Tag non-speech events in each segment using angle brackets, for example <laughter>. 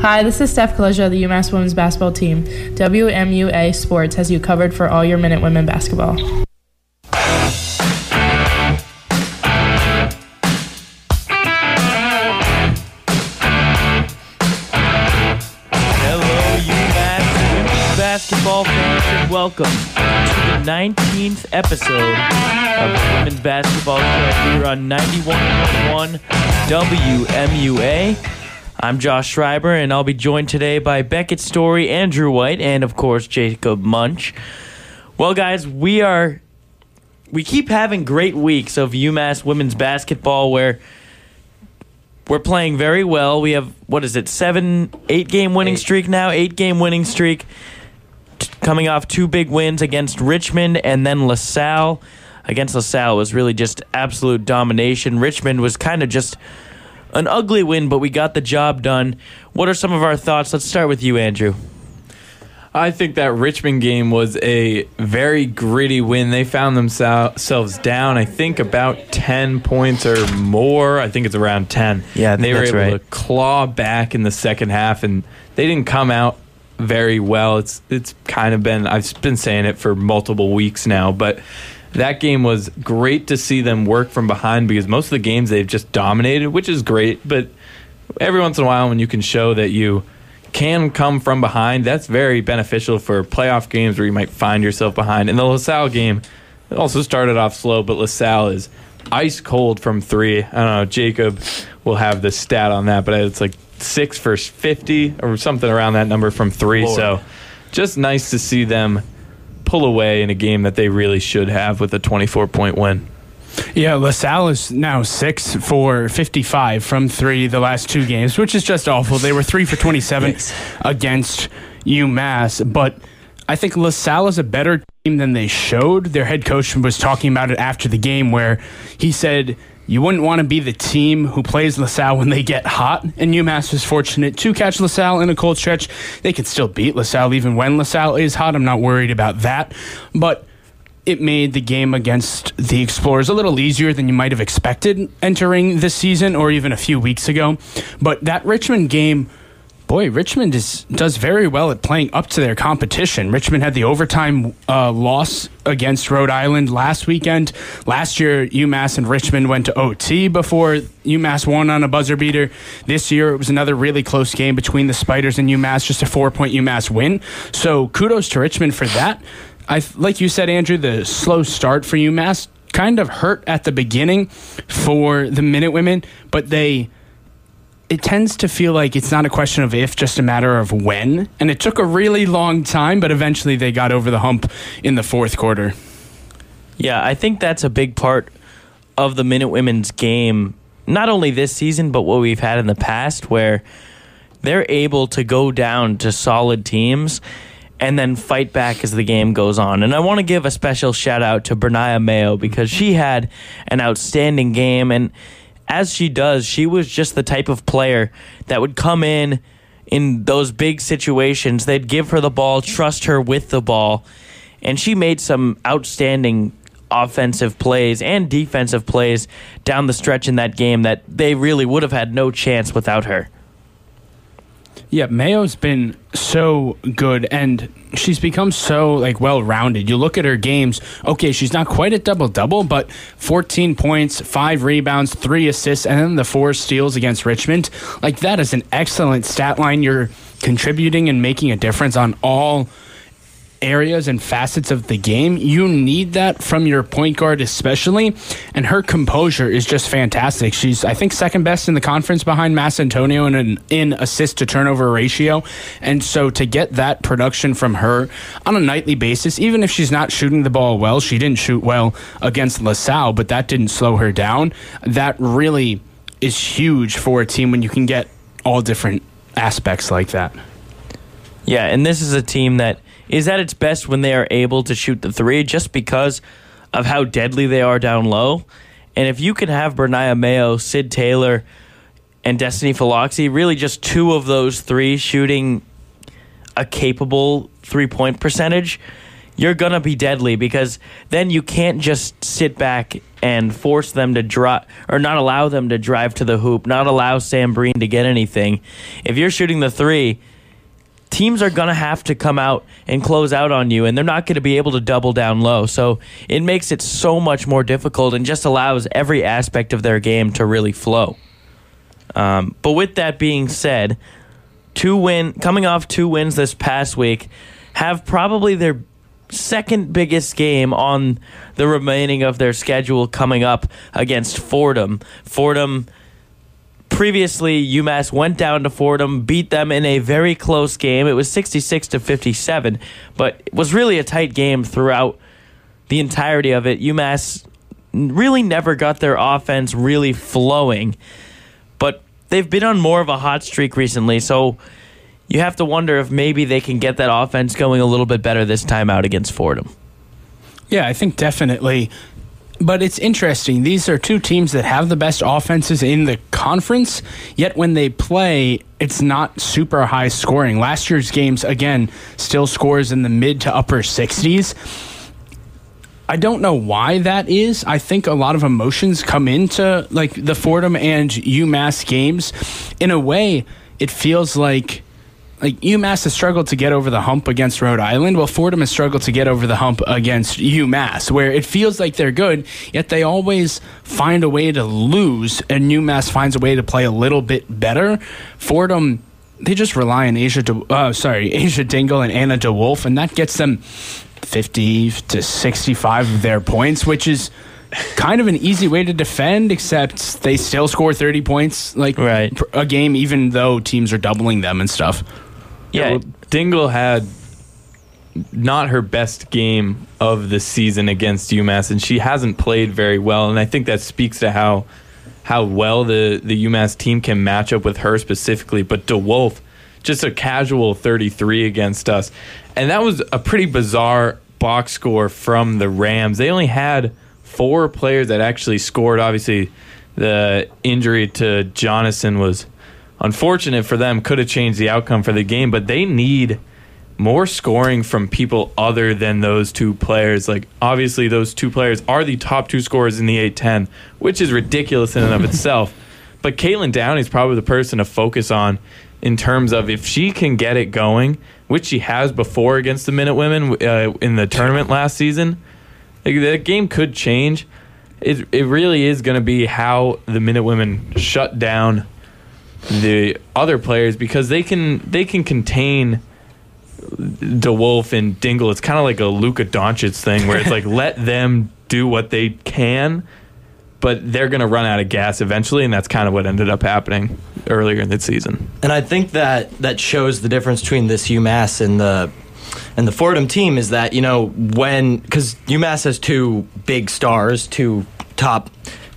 Hi, this is Steph Kaleja of the UMass women's basketball team. WMUA Sports has you covered for all your Minute Women basketball. Hello, UMass women's basketball fans, and welcome to the 19th episode of the Women's Basketball Show here on 91.1 WMUA. I'm Josh Schreiber, and I'll be joined today by Beckett Storey, Andrew White, and of course Jacob Munch. Well, guys, we are we keep having great weeks of UMass women's basketball where we're playing very well. We have what is it, seven, eight game winning streak now, eight game winning streak, t- coming off two big wins against Richmond and then LaSalle. Against LaSalle was really just absolute domination. Richmond was kind of just an ugly win, but we got the job done. What are some of our thoughts? Let's start with you, Andrew. I think that Richmond game was a very gritty win. They found themselves down, I think, about 10 points or more. I think it's around 10. Yeah, they were able right. to claw back in the second half, and they didn't come out very well. It's it's kind of been I've been saying it for multiple weeks now, but that game was great to see them work from behind because most of the games they've just dominated, which is great. But every once in a while, when you can show that you can come from behind, that's very beneficial for playoff games where you might find yourself behind. In the LaSalle game, also started off slow, but LaSalle is ice cold from three. I don't know, Jacob will have the stat on that, but it's like six for 50 or something around that number from three. Lord. So just nice to see them pull away in a game that they really should have with a 24 point win. Yeah, LaSalle is now six for 55 from three the last two games, which is just awful. They were three for 27 against UMass, but I think LaSalle is a better team than they showed. Their head coach was talking about it after the game where he said, you wouldn't want to be the team who plays LaSalle when they get hot. And UMass was fortunate to catch LaSalle in a cold stretch. They could still beat LaSalle even when LaSalle is hot. I'm not worried about that. But it made the game against the Explorers a little easier than you might have expected entering this season or even a few weeks ago. But that Richmond game, boy, Richmond is, does very well at playing up to their competition. Richmond had the overtime uh, loss against Rhode Island last weekend. Last year, UMass and Richmond went to OT before UMass won on a buzzer beater. This year, it was another really close game between the Spiders and UMass, just a four point UMass win. So kudos to Richmond for that. I like you said, Andrew, the slow start for UMass kind of hurt at the beginning for the Minute Women, but they it tends to feel like it's not a question of if, just a matter of when. And it took a really long time, but eventually they got over the hump in the fourth quarter. Yeah, I think that's a big part of the Minute Women's game, not only this season, but what we've had in the past, where they're able to go down to solid teams and then fight back as the game goes on. And I want to give a special shout out to Ber'Nyah Mayo because she had an outstanding game. And as she does, she was just the type of player that would come in in those big situations. They'd give her the ball, trust her with the ball. And she made some outstanding offensive plays and defensive plays down the stretch in that game that they really would have had no chance without her. Yeah, Mayo's been so good and she's become so like well-rounded. You look at her games, okay, she's not quite at double-double, but 14 points, 5 rebounds, 3 assists and then the 4 steals against Richmond. Like that is an excellent stat line. You're contributing and making a difference on all areas and facets of the game. You need that from your point guard, especially. And her composure is just fantastic. She's, I think, second best in the conference behind Mass Antonio in an in assist to turnover ratio. And so to get that production from her on a nightly basis, even if she's not shooting the ball well, she didn't shoot well against LaSalle, but that didn't slow her down. That really is huge for a team when you can get all different aspects like that. Yeah, and this is a team that is at its best when they are able to shoot the three just because of how deadly they are down low. And if you can have Ber'Nyah Mayo, Sid Taylor, and Destiny Philoxy, really just two of those three shooting a capable three point percentage, you're going to be deadly because then you can't just sit back and force them to drive or not allow them to drive to the hoop, not allow Sam Breen to get anything. If you're shooting the three, teams are going to have to come out and close out on you, and they're not going to be able to double down low. So it makes it so much more difficult and just allows every aspect of their game to really flow. Um, but with that being said, two win coming off two wins this past week, have probably their second biggest game on the remaining of their schedule coming up against Fordham. Fordham previously UMass went down to Fordham, beat them in a very close game. It was 66 to 57, but it was really a tight game throughout the entirety of it. UMass really never got their offense really flowing, but they've been on more of a hot streak recently, so you have to wonder if maybe they can get that offense going a little bit better this time out against Fordham. Yeah, I think definitely. But it's interesting. These are two teams that have the best offenses in the conference, yet when they play, it's not super high scoring. Last year's games, again, still scores in the mid to upper 60s. I don't know why that is. I think a lot of emotions come into like the Fordham and UMass games. In a way, it feels like like UMass has struggled to get over the hump against Rhode Island, while Fordham has struggled to get over the hump against UMass, where it feels like they're good, yet they always find a way to lose, and UMass finds a way to play a little bit better. Fordham, they just rely on Asia, De, uh, sorry, <laughs> Asia Dingle and Anna DeWolf, and that gets them 50 to 65 of their points, which is kind of an easy way to defend, except they still score 30 points like Right. a game, even though teams are doubling them and stuff. Yeah, well, Dingle had not her best game of the season against UMass, and she hasn't played very well. And I think that speaks to how how well the the UMass team can match up with her specifically. But DeWolf, just a casual 33 against us, and that was a pretty bizarre box score from the Rams. They only had four players that actually scored. Obviously, the injury to Jonathan was unfortunate for them could have changed the outcome for the game but they need more scoring from people other than those two players. Like obviously those two players are the top two scorers in the A10 which is ridiculous in and of itself. <laughs> But Caitlin Downey is probably the person to focus on in terms of if she can get it going which she has before against the Minute Women uh, in the tournament last season like, the game could change. It, it really is going to be how the Minute Women shut down the other players because they can they can contain DeWolf and Dingle. It's kind of like a Luka Doncic thing where it's like <laughs> let them do what they can, but they're going to run out of gas eventually, and that's kind of what ended up happening earlier in the season. And I think that that shows the difference between this UMass and the and the Fordham team is that you know when because UMass has two big stars, two top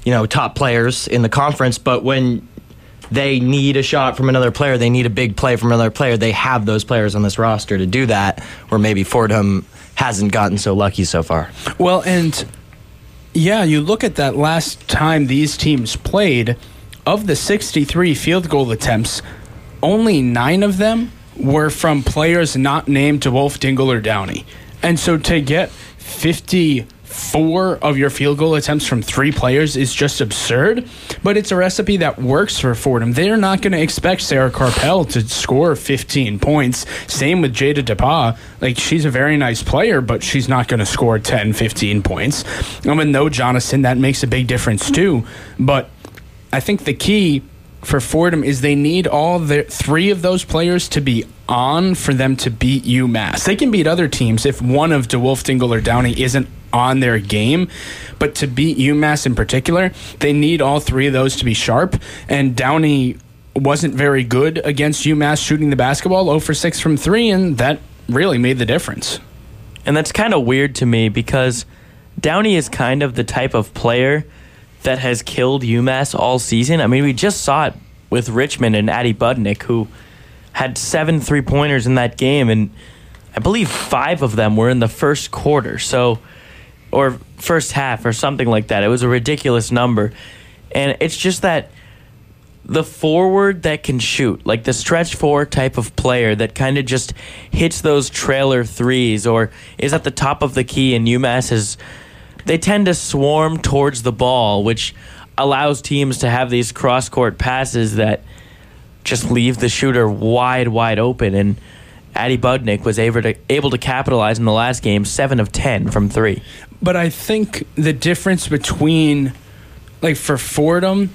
you know top players in the conference, but when they need a shot from another player, they need a big play from another player. They have those players on this roster to do that, where maybe Fordham hasn't gotten so lucky so far. Well, and yeah, you look at that last time these teams played, of the 63 field goal attempts, only nine of them were from players not named DeWolf, Dingle, or Downey. And so to get 54 of your field goal attempts from three players is just absurd, but it's a recipe that works for Fordham. They're not going to expect Sarah Carpel to score 15 points. Same with Jada DePa. Like, she's a very nice player, but she's not going to score 10, 15 points. I mean, no Jonathan, that makes a big difference too. But I think the key for Fordham is they need all the three of those players to be on for them to beat UMass. They can beat other teams if one of DeWolf, Dingle, or Downey isn't on their game, but to beat UMass in particular, they need all three of those to be sharp. And Downey wasn't very good against UMass shooting the basketball, 0 for 6 from 3, and that really made the difference. And that's kind of weird to me because Downey is kind of the type of player that has killed UMass all season. I mean, we just saw it with Richmond and Addie Budnick, who had seven three pointers in that game, and I believe five of them were in the first quarter. So, or first half, or something like that. It was a ridiculous number. And it's just that the forward that can shoot, like the stretch four type of player that kind of just hits those trailer threes or is at the top of the key. And UMass is, they tend to swarm towards the ball, which allows teams to have these cross court passes that just leave the shooter wide, wide open. And Addie Budnick was able to able to capitalize in the last game, seven of ten from three. But I think the difference between, like for Fordham,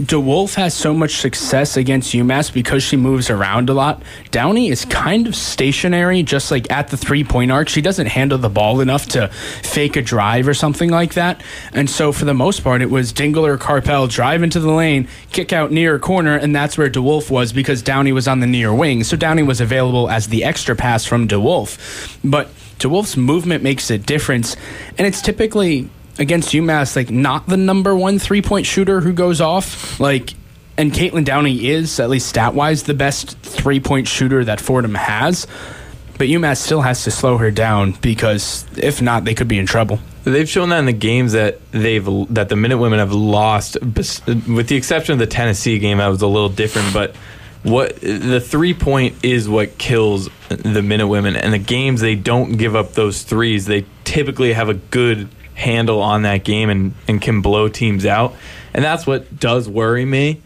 DeWolf has so much success against UMass because she moves around a lot. Downey is kind of stationary, just like at the three point arc. She doesn't handle the ball enough to fake a drive or something like that. And so, for the most part, it was Dingle or Carpel drive into the lane, kick out near a corner, and that's where DeWolf was because Downey was on the near wing. So, Downey was available as the extra pass from DeWolf. But DeWolf's movement makes a difference, and it's typically against UMass, like not the number one three point shooter who goes off. Like, and Caitlin Downey is, at least stat wise, the best three point shooter that Fordham has. But UMass still has to slow her down because if not, they could be in trouble. They've shown that in the games that they've that the Minute Women have lost, with the exception of the Tennessee game, that was a little different. But what the three point is what kills the Minute Women, and the games they don't give up those threes. They typically have a good handle on that game and, and can blow teams out. And that's what does worry me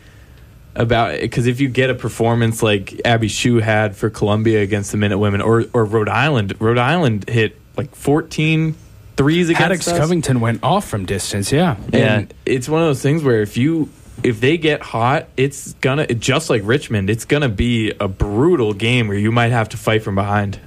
about it. Because if you get a performance like Abbey Hsu had for Columbia against the Minute Women or, or Rhode Island, Rhode Island hit like 14 threes against Haddix us. Covington went off from distance, yeah. And it's one of those things where if you if they get hot, it's gonna just like Richmond, it's gonna be a brutal game where you might have to fight from behind.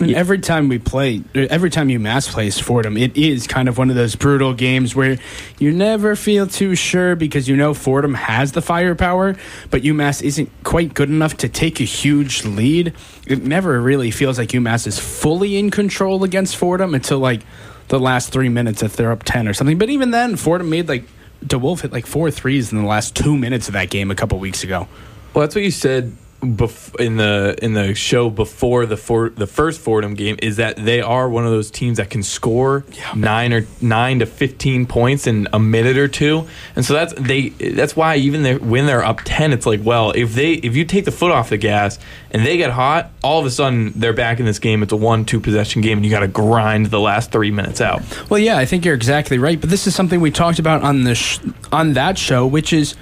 And every time we play, every time UMass plays Fordham, it is kind of one of those brutal games where you never feel too sure because you know Fordham has the firepower, but UMass isn't quite good enough to take a huge lead. It never really feels like UMass is fully in control against Fordham until like the last three minutes if they're up 10 or something. But even then, Fordham made like, DeWolf hit like four threes in the last two minutes of that game a couple weeks ago. Well, that's what you said bef- in the in the show before the for- the first Fordham game is that they are one of those teams that can score nine or nine to fifteen points in a minute or two, and so that's they that's why even they, when they're up ten, it's like well if they if you take the foot off the gas and they get hot, all of a sudden they're back in this game. It's a one two possession game, and you got to grind the last three minutes out. Well, yeah, I think you're exactly right. But this is something we talked about on the sh- on that show, which is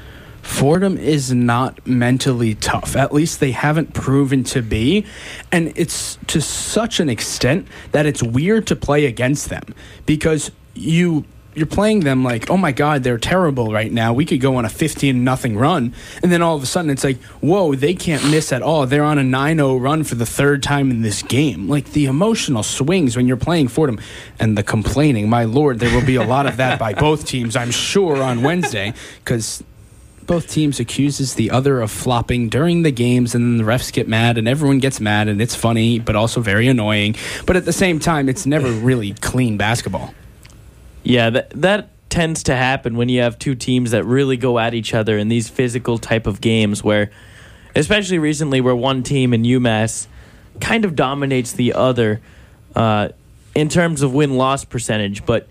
Fordham is not mentally tough. At least they haven't proven to be, and it's to such an extent that it's weird to play against them because you you're playing them like, oh my god, they're terrible right now. We could go on a 15 nothing run, and then all of a sudden it's like, whoa, they can't miss at all. They're on a 9-0 run for the third time in this game. Like the emotional swings when you're playing Fordham, and the complaining. My lord, there will be a lot of that by both teams, I'm sure, on Wednesday, because both teams accuses the other of flopping during the games and then the refs get mad and everyone gets mad and it's funny but also very annoying. But at the same time it's never really clean basketball. Yeah, that that tends to happen when you have two teams that really go at each other in these physical type of games where especially recently where one team in UMass kind of dominates the other uh, in terms of win-loss percentage, but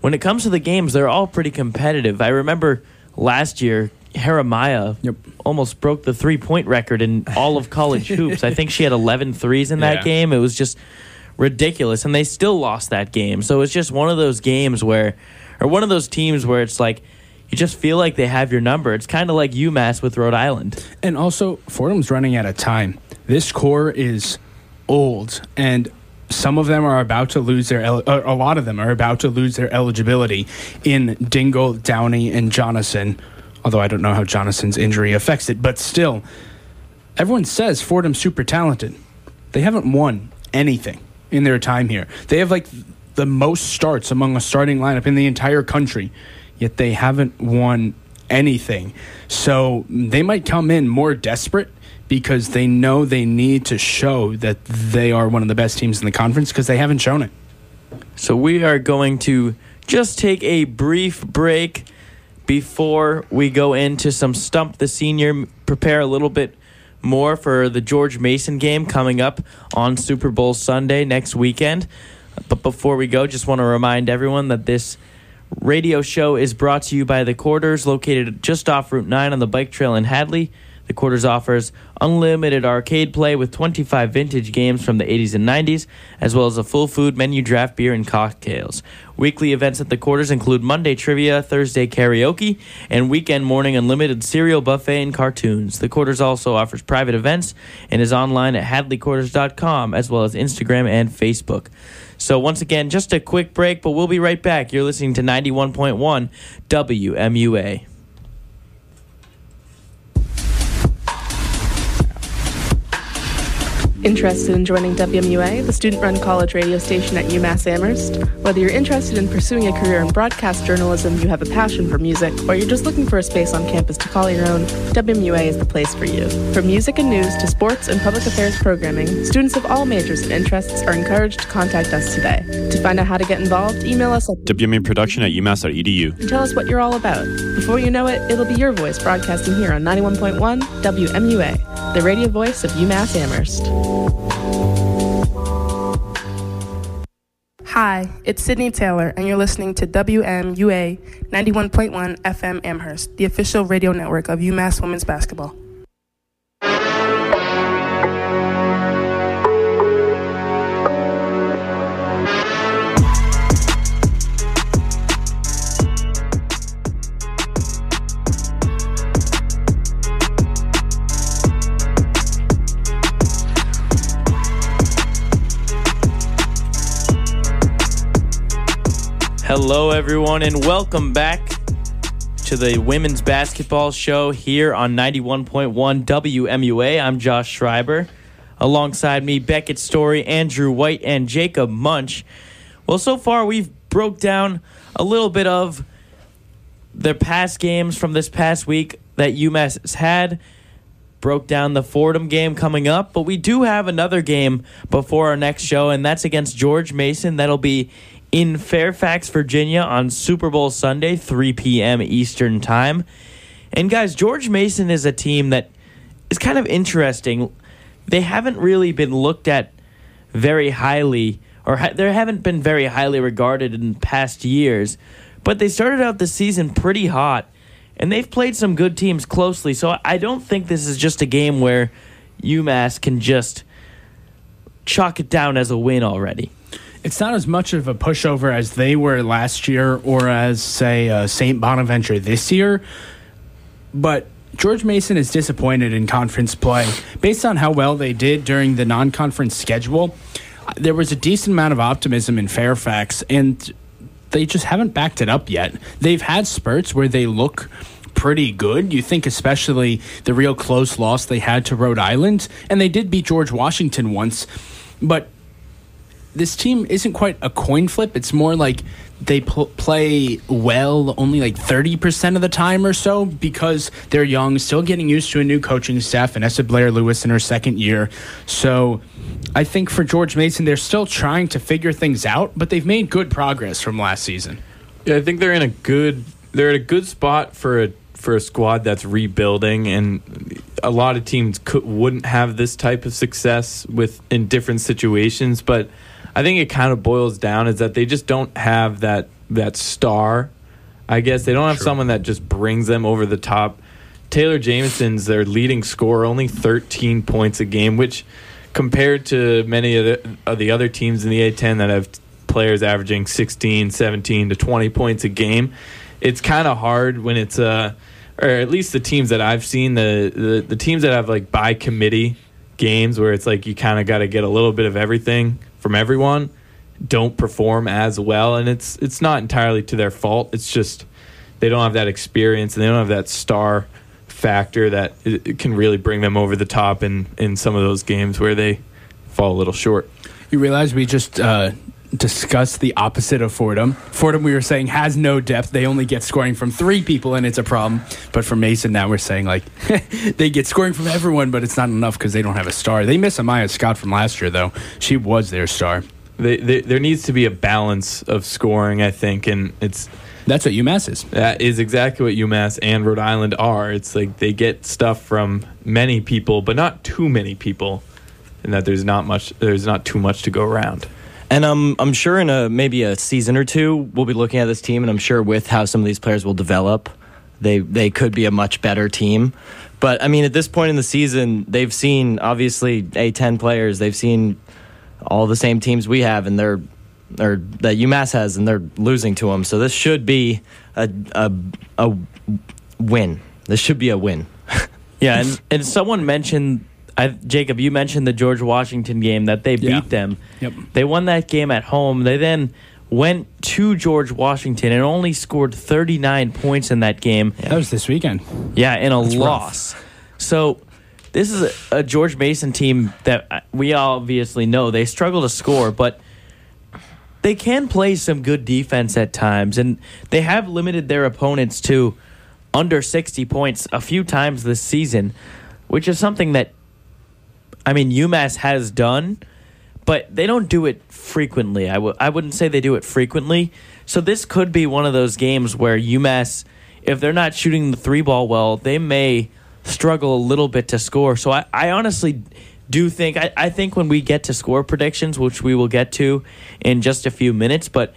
when it comes to the games, they're all pretty competitive. I remember last year Heremaia Yep. almost broke the three-point record in all of college <laughs> hoops. I think she had 11 threes in that Yeah. game. It was just ridiculous and they still lost that game so it's just one of those games where or one of those teams where it's like you just feel like they have your number it's kind of like umass with rhode island and also fordham's running out of time this core is old and some of them are about to lose their el- uh, a lot of them are about to lose their eligibility in dingle downey and jonathan although i don't know how jonathan's injury affects it but still everyone says fordham's super talented they haven't won anything in their time here. They have like the most starts among a starting lineup in the entire country, yet they haven't won anything. So they might come in more desperate because they know they need to show that they are one of the best teams in the conference because they haven't shown it. so we are going to just take a brief break before we go into some stump the senior prepare a little bit more for the George Mason game coming up on Super Bowl Sunday next weekend. But before we go, just want to remind everyone that this radio show is brought to you by The Quarters, located just off Route 9 on the bike trail in Hadley. The Quarters offers unlimited arcade play with 25 vintage games from the 80s and 90s, as well as a full food menu, draft beer, and cocktails. Weekly events at The Quarters include Monday trivia, Thursday karaoke, and weekend morning unlimited cereal buffet and cartoons. The Quarters also offers private events and is online at hadleyquarters.com, as well as Instagram and Facebook. So, once again, just a quick break, but we'll be right back. You're listening to 91.1 WMUA. Interested in joining WMUA, the student run college radio station at UMass Amherst? Whether you're interested in pursuing a career in broadcast journalism, you have a passion for music, or you're just looking for a space on campus to call your own, WMUA is the place for you. From music and news to sports and public affairs programming, students of all majors and interests are encouraged to contact us today. To find out how to get involved, email us at WMA production at umass.edu. and tell us what you're all about. Before you know it, it'll be your voice broadcasting here on 91.1 WMUA, the radio voice of UMass Amherst. Hi, it's Sydney Taylor, and you're listening to WMUA 91.1 FM Amherst, the official radio network of UMass Women's Basketball. Hello, everyone, and welcome back to the women's basketball show here on 91.1 WMUA. I'm Josh Schreiber. Alongside me, Beckett Storey, Andrew White, and Jacob Munch. Well, so far we've broke down a little bit of their past games from this past week that UMass has had. Broke down the Fordham game coming up, but we do have another game before our next show, and that's against George Mason. That'll be in Fairfax, Virginia on Super Bowl Sunday, 3 p.m. Eastern Time. And guys, George Mason is a team that is kind of interesting. They haven't really been looked at very highly, or ha- they haven't been very highly regarded in past years, but they started out the season pretty hot, and they've played some good teams closely. So I don't think this is just a game where UMass can just chalk it down as a win already. It's not as much of a pushover as they were last year or as, say, uh, St. Bonaventure this year. But George Mason is disappointed in conference play. Based on how well they did during the non conference schedule, there was a decent amount of optimism in Fairfax, and they just haven't backed it up yet. They've had spurts where they look pretty good. You think especially the real close loss they had to Rhode Island, and they did beat George Washington once, but this team isn't quite a coin flip. It's more like they pl- play well only like 30% of the time or so because they're young, still getting used to a new coaching staff. Vanessa Blair Lewis in her second year. So I think for George Mason, they're still trying to figure things out, but they've made good progress from last season. Yeah, I think they're in a good they're at a good spot for a for a squad that's rebuilding, and a lot of teams could, wouldn't have this type of success with in different situations. But I think it kind of boils down is that they just don't have that that star. I guess they don't have someone that just brings them over the top. Taylor Jameson's their leading scorer, only 13 points a game, which compared to many of the, of the other teams in the A10 that have players averaging 16, 17 to 20 points a game, it's kind of hard when it's uh or at least the teams that I've seen the the, the teams that have like by committee games where it's like you kind of got to get a little bit of everything from everyone don't perform as well and it's it's not entirely to their fault. It's just they don't have that experience and they don't have that star factor that it, it can really bring them over the top in in some of those games where they fall a little short. You realize we just uh, discussed the opposite of Fordham. Fordham, we were saying, has no depth. They only get scoring from three people, and it's a problem. But for Mason, now we're saying, like, <laughs> they get scoring from everyone, but it's not enough because they don't have a star. They miss Amaya Scott from last year, though. She was their star. they, they, there needs to be a balance of scoring I think and it's That's what UMass is. That is exactly what UMass and Rhode Island are. It's like they get stuff from many people, but not too many people, and that there's not much, there's not too much to go around. And um, I'm sure in a maybe a season or two, we'll be looking at this team, and I'm sure with how some of these players will develop, they they could be a much better team. But I mean, at this point in the season, they've seen obviously A10 players. They've seen all the same teams we have, and they're or that UMass has, and they're losing to them. So this should be a a, a win. This should be a win. <laughs> Yeah, and, and someone mentioned, I, Jacob, you mentioned the George Washington game that they beat Yeah. them. Yep. They won that game at home. They then went to George Washington and only scored 39 points in that game. That was this weekend. Yeah, in a rough. loss. So this is a, a George Mason team that uh, we obviously know they struggle to score, but they can play some good defense at times, and they have limited their opponents to under 60 points a few times this season, which is something that I mean UMass has done, but they don't do it frequently. I w- I wouldn't say they do it frequently. So this could be one of those games where UMass, if they're not shooting the three ball well, they may struggle a little bit to score. So I, I honestly do think I, I think when we get to score predictions, which we will get to in just a few minutes, but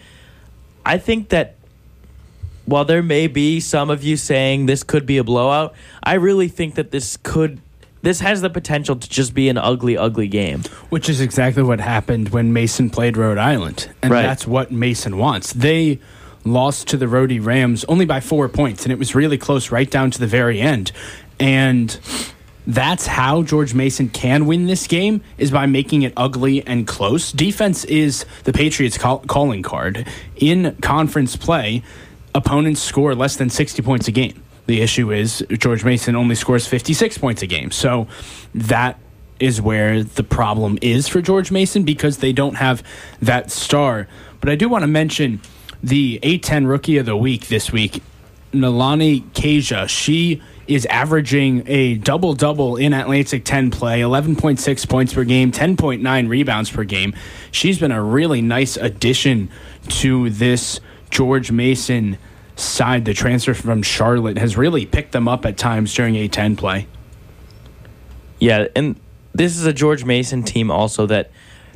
I think that while there may be some of you saying this could be a blowout, I really think that this could this has the potential to just be an ugly, ugly game. Which is exactly what happened when Mason played Rhode Island. And Right. that's what Mason wants. They lost to the Rhody Rams only by four points, and it was really close right down to the very end. And that's how George Mason can win this game is by making it ugly and close. Defense is the Patriots' call- calling card. In conference play, opponents score less than 60 points a game. The issue is George Mason only scores 56 points a game. So that is where the problem is for George Mason because they don't have that star. But I do want to mention the A10 rookie of the week this week, Nalani Kaja. She is averaging a double double in Atlantic 10 play, 11.6 points per game, 10.9 rebounds per game. She's been a really nice addition to this George Mason side. The transfer from Charlotte has really picked them up at times during A10 play. Yeah, and this is a George Mason team also that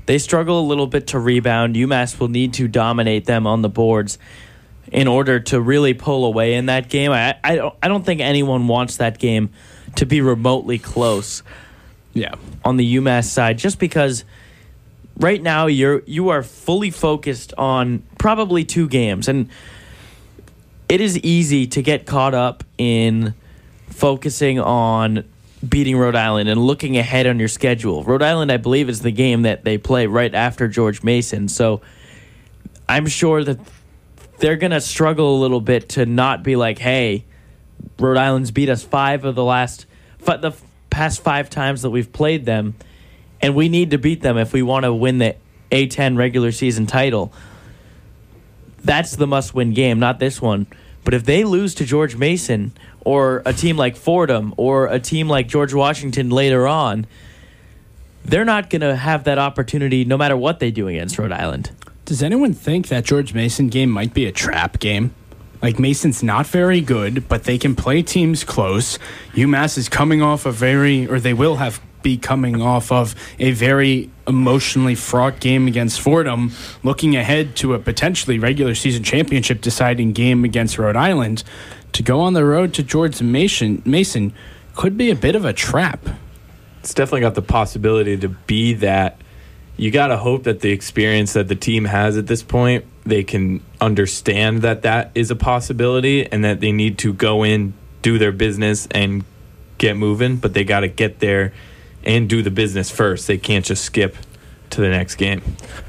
they struggle a little bit to rebound. UMass will need to dominate them on the boards in order to really pull away in that game. I I don't, I don't think anyone wants that game to be remotely close Yeah. on the UMass side just because right now you're you are fully focused on probably two games and it is easy to get caught up in focusing on beating Rhode Island and looking ahead on your schedule. Rhode Island I believe is the game that they play right after George Mason. So I'm sure that they're going to struggle a little bit to not be like, "Hey, Rhode Island's beat us 5 of the last the past 5 times that we've played them." and we need to beat them if we want to win the A10 regular season title. That's the must win game, not this one. But if they lose to George Mason or a team like Fordham or a team like George Washington later on, they're not going to have that opportunity no matter what they do against Rhode Island. Does anyone think that George Mason game might be a trap game? Like Mason's not very good, but they can play teams close. UMass is coming off a very, or they will have be coming off of a very emotionally fraught game against Fordham, looking ahead to a potentially regular season championship deciding game against Rhode Island. To go on the road to George Mason, Mason could be a bit of a trap. it's definitely got the possibility to be that. You got to hope that the experience that the team has at this point, they can understand that that is a possibility and that they need to go in, do their business, and get moving. But they got to get there and do the business first. They can't just skip to the next game.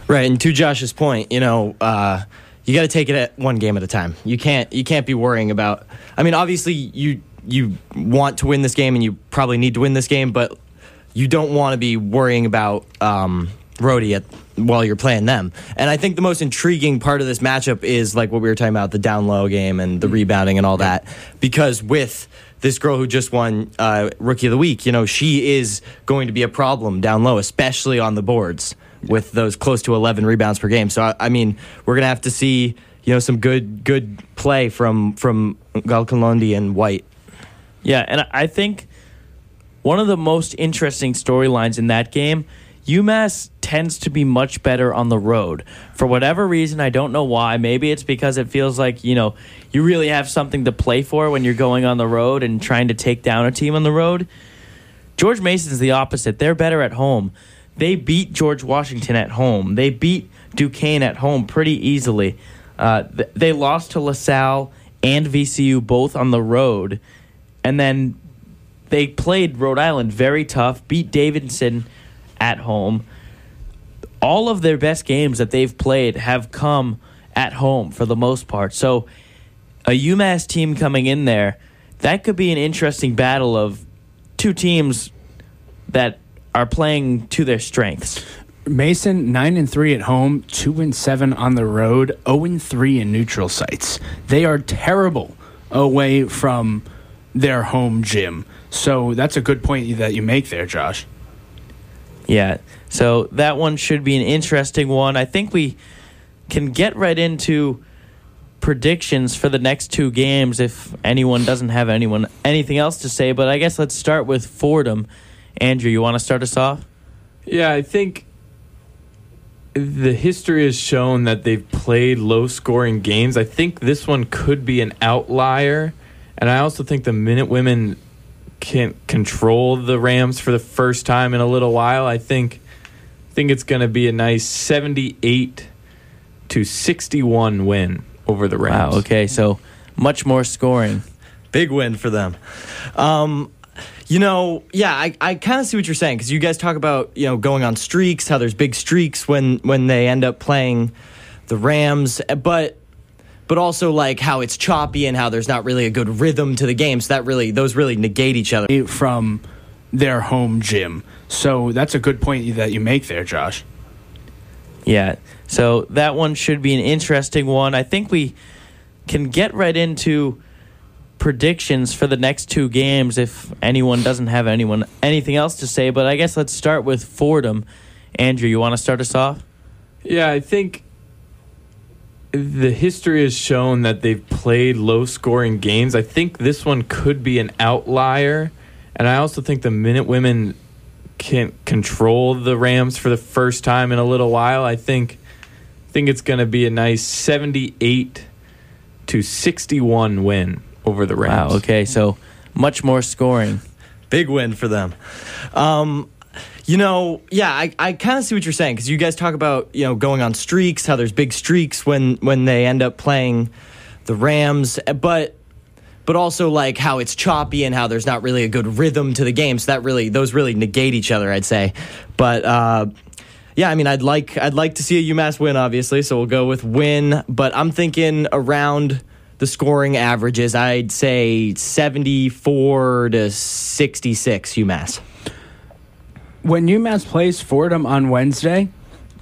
Right, and to Josh's point, you know, uh, you got to take it at one game at a time. You can't you can't be worrying about. I mean, obviously you you want to win this game, and you probably need to win this game, but you don't want to be worrying about um, Rhody at while you're playing them. And I think the most intriguing part of this matchup is like what we were talking about the down low game and the rebounding and all that, because with this girl who just won uh, Rookie of the Week, you know, she is going to be a problem down low, especially on the boards with those close to 11 rebounds per game. So I, I mean, we're gonna have to see you know some good good play from from Ngalakulondi and White. Yeah, and I think one of the most interesting storylines in that game, UMass tends to be much better on the road. For whatever reason, I don't know why. Maybe it's because it feels like, you know, you really have something to play for when you're going on the road and trying to take down a team on the road. George Mason's the opposite. They're better at home. They beat George Washington at home. They beat Duquesne at home pretty easily. Uh, th- they lost to LaSalle and VCU both on the road. And then they played Rhode Island very tough, beat Davidson at home. All of their best games that they've played have come at home for the most part. So a UMass team coming in there, that could be an interesting battle of two teams that are playing to their strengths. Mason nine and three at home, two and seven on the road, zero and three in neutral sites. They are terrible away from their home gym. So that's a good point that you make there, Josh. Yeah. So that one should be an interesting one. I think we can get right into predictions for the next two games if anyone doesn't have anyone anything else to say, but I guess let's start with Fordham. Andrew, you want to start us off? Yeah, I think the history has shown that they've played low scoring games. I think this one could be an outlier. And I also think the Minute Women can control the Rams for the first time in a little while. I think I think it's going to be a nice 78 to 61 win over the Rams. Wow, okay. So much more scoring. Big win for them. Um, you know, yeah, I, I kind of see what you're saying because you guys talk about you know going on streaks, how there's big streaks when when they end up playing the Rams, but but also like how it's choppy and how there's not really a good rhythm to the game. So that really those really negate each other. From their home gym. So that's a good point that you make there, Josh. Yeah. So that one should be an interesting one. I think we can get right into predictions for the next two games if anyone doesn't have anyone anything else to say, but I guess let's start with Fordham. Andrew, you want to start us off? Yeah, I think the history has shown that they've played low scoring games. I think this one could be an outlier. And I also think the Minute Women can control the Rams for the first time in a little while. I think I think it's going to be a nice 78 to 61 win over the Rams. Wow, okay. So much more scoring. Big win for them. Um, you know, yeah, I, I kind of see what you're saying because you guys talk about you know going on streaks, how there's big streaks when when they end up playing the Rams, but but also like how it's choppy and how there's not really a good rhythm to the game. So that really those really negate each other, I'd say. But uh, yeah, I mean, I'd like I'd like to see a UMass win, obviously. So we'll go with win, but I'm thinking around the scoring averages. I'd say 74 to 66 UMass. When UMass plays Fordham on Wednesday,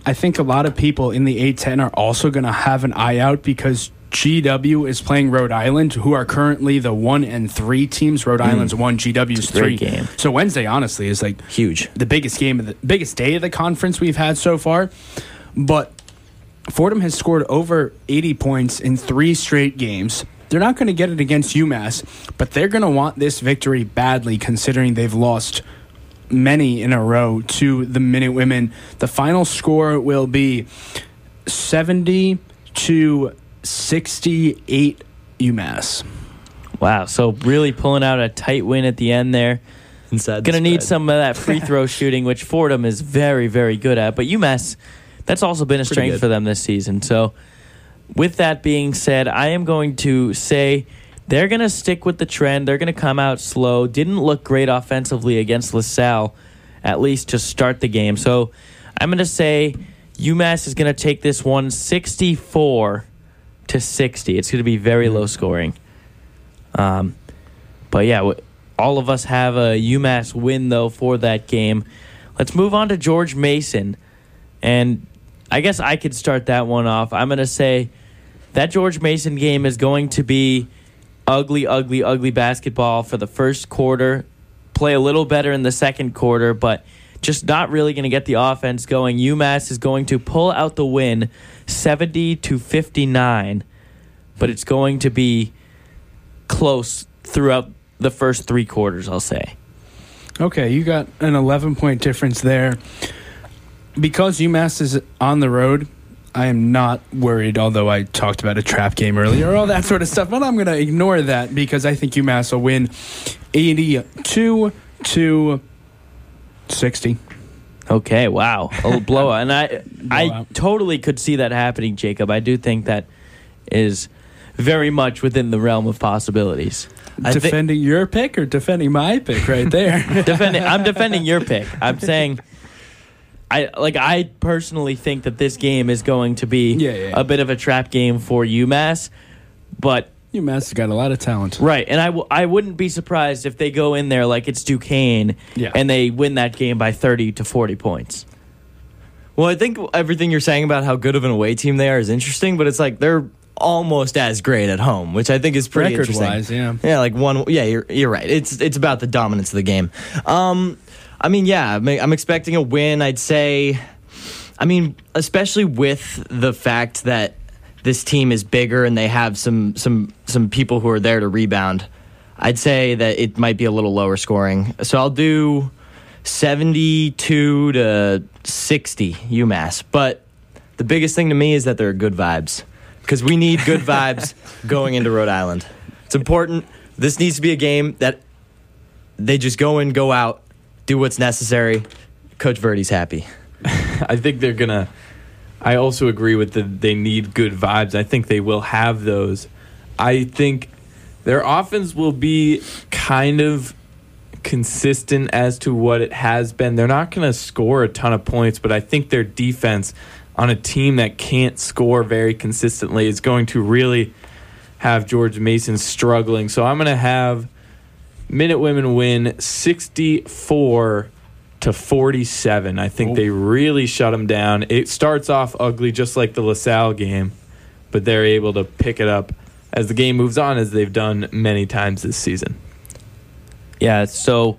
I think a lot of people in the A10 are also going to have an eye out because GW is playing Rhode Island, who are currently the one and three teams. Rhode hmm. Island's one, GW's three. game. So Wednesday, honestly, is like Huge. the biggest game of the biggest day of the conference we've had so far. But Fordham has scored over 80 points in three straight games. They're not going to get it against UMass, but they're going to want this victory badly considering they've lost many in a row to the Minute Women. The final score will be 70 to 68 UMass. Wow. So really pulling out a tight win at the end there. Inside Going to need some of that free <laughs> throw shooting, which Fordham is very, very good at. But UMass, that's also been a Pretty strength good. for them this season. So, with that being said, I am going to say they're going to stick with the trend. They're going to come out slow. Didn't look great offensively against LaSalle, at least to start the game. So, I'm going to say UMass is going to take this one 64 to 60. It's going to be very low scoring. Um, but yeah, all of us have a UMass win though for that game. Let's move on to George Mason, and I guess I could start that one off. I'm gonna say that George Mason game is going to be ugly, ugly, ugly basketball for the first quarter. Play a little better in the second quarter, but just not really going to get the offense going. UMass is going to pull out the win, 70 to 59, but it's going to be close throughout the first three quarters, I'll say. Okay, you got an 11 point difference there. because UMass is on the road, I am not worried, although I talked about a trap game earlier, all that sort of stuff. But I'm going to ignore that because I think UMass will win 82 to 60. Okay, wow, a little blowout, <laughs> and I I totally could see that happening, Jacob. I do think that is very much within the realm of possibilities. Thi- defending your pick or defending my pick right there? <laughs> defending, I'm defending your pick. I'm <laughs> saying, I like I personally think that this game is going to be Yeah, yeah, yeah. a bit of a trap game for UMass, but UMass has got a lot of talent. right, and I w- I wouldn't be surprised if they go in there like it's Duquesne Yeah. and they win that game by 30 to 40 points. Well, I think everything you're saying about how good of an away team they are is interesting, but it's like they're almost as great at home, which I think is pretty interesting. Record-wise, yeah. Yeah, like one. Yeah, you're you're right. It's it's about the dominance of the game. Um, I mean, yeah, I'm, I'm expecting a win. I'd say. I mean, especially with the fact that this team is bigger and they have some some some people who are there to rebound. I'd say that it might be a little lower scoring. So I'll do 72 to 60 UMass. But the biggest thing to me is that there are good vibes because we need good vibes <laughs> going into Rhode Island. It's important. This needs to be a game that they just go in, go out, do what's necessary. Coach Verdi's happy. <laughs> I think they're gonna. I also agree with the they need good vibes. I think they will have those. I think their offense will be kind of consistent as to what it has been. They're not going to score a ton of points, but I think their defense on a team that can't score very consistently is going to really have George Mason struggling. So I'm going to have Minute Women win 64 to 47. I think they really shut them down. It starts off ugly, just like the La Salle game, but they're able to pick it up as the game moves on, as they've done many times this season. Yeah, so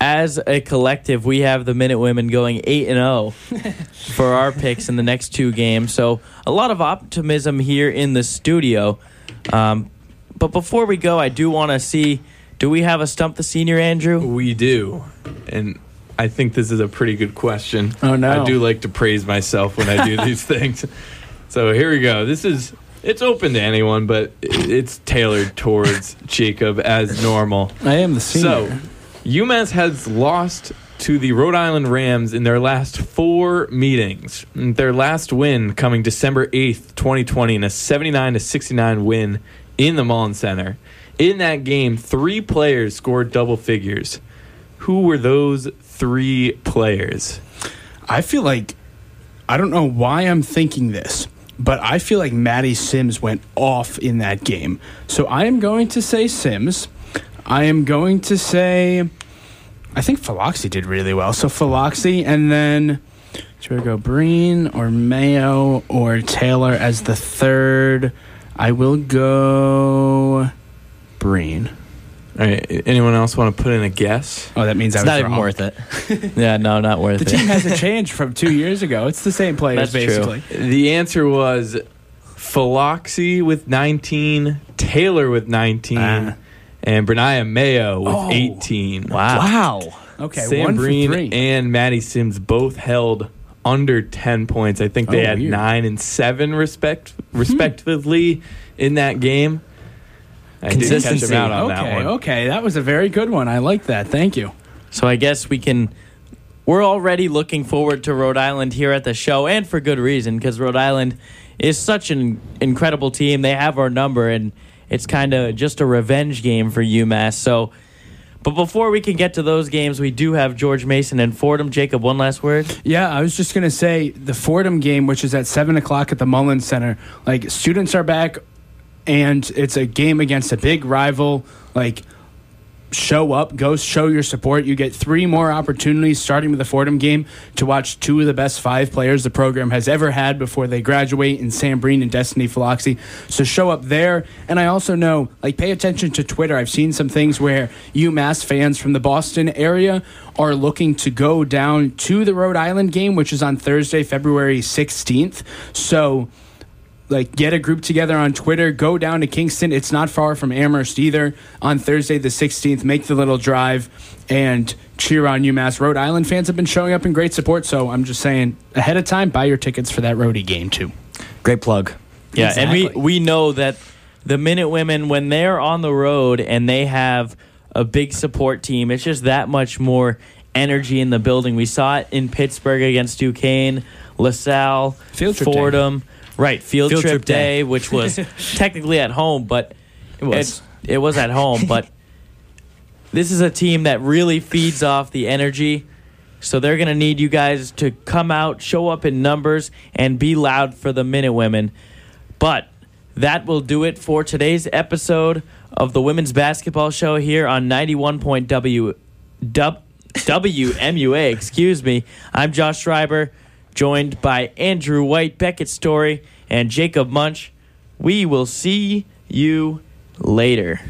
as a collective, we have the Minute Women going 8 and 0 <laughs> for our picks in the next two games. So a lot of optimism here in the studio. Um, but before we go, I do want to see do we have a stump the senior, Andrew? We do. And I think this is a pretty good question. Oh, no. I do like to praise myself when I do <laughs> these things. So here we go. This is it's open to anyone, but it's tailored towards Jacob as normal. I am the senior. So, UMass has lost to the Rhode Island Rams in their last four meetings. Their last win coming December 8th, 2020, in a 79 to 69 win in the Mullins Center. In that game, three players scored double figures. Who were those three players? I feel like I don't know why I'm thinking this, but I feel like Maddie Sims went off in that game. So I am going to say Sims. I am going to say I think Philoxy did really well. So Philoxy and then should we go Breen or Mayo or Taylor as the third? I will go Breen. All right, anyone else want to put in a guess? Oh, that means I It's was not even wrong. worth it. <laughs> Yeah, no, not worth it. The it. team hasn't changed from two years ago. It's the same players, That's true. basically. The answer was Philoxy with 19, Taylor with 19, Ah. and Ber'Nyah Mayo with Oh. 18. Wow. Wow. Okay, Sam one Breen for three. and Maddie Sims both held under 10 points. I think they Oh, had weird. 9 and 7 respect respectively in that game. I did catch Consistency. out on okay, that one. okay, that was a very good one. I like that. Thank you. So I guess we can. We're already looking forward to Rhode Island here at the show, and for good reason, because Rhode Island is such an incredible team. They have our number, and it's kind of just a revenge game for UMass. So, but before we can get to those games, we do have George Mason and Fordham. Jacob, one last word. Yeah, I was just gonna say the Fordham game, which is at seven o'clock at the Mullins Center. Like students are back, and it's a game against a big rival. Like show up, go show your support. You get three more opportunities starting with the Fordham game to watch two of the best five players the program has ever had before they graduate in Sam Breen and Destiny Philoxy. So show up there. And I also know, like, pay attention to Twitter. I've seen some things where UMass fans from the Boston area are looking to go down to the Rhode Island game, which is on Thursday, February 16th. So like get a group together on Twitter, go down to Kingston. It's not far from Amherst either. On Thursday the 16th, make the little drive and cheer on UMass. Rhode Island fans have been showing up in great support, so I'm just saying ahead of time, buy your tickets for that Rhody game too. Great plug. Yeah, and we we know that the Minute Women when they're on the road and they have a big support team, it's just that much more energy in the building. We saw it in Pittsburgh against Duquesne, La Salle, Field trip day. Right? Field, Field trip, trip day. day, which <laughs> was technically at home, but It was. it's- it was at home, but <laughs> this is a team that really feeds off the energy. So they're going to need you guys to come out, show up in numbers, and be loud for the Minute Women. But that will do it for today's episode of the Women's Basketball Show here on 91.w dub, WMUA. <laughs> Excuse me. I'm Josh Schreiber, joined by Andrew White, Beckett Storey, and Jacob Munch. We will see you later.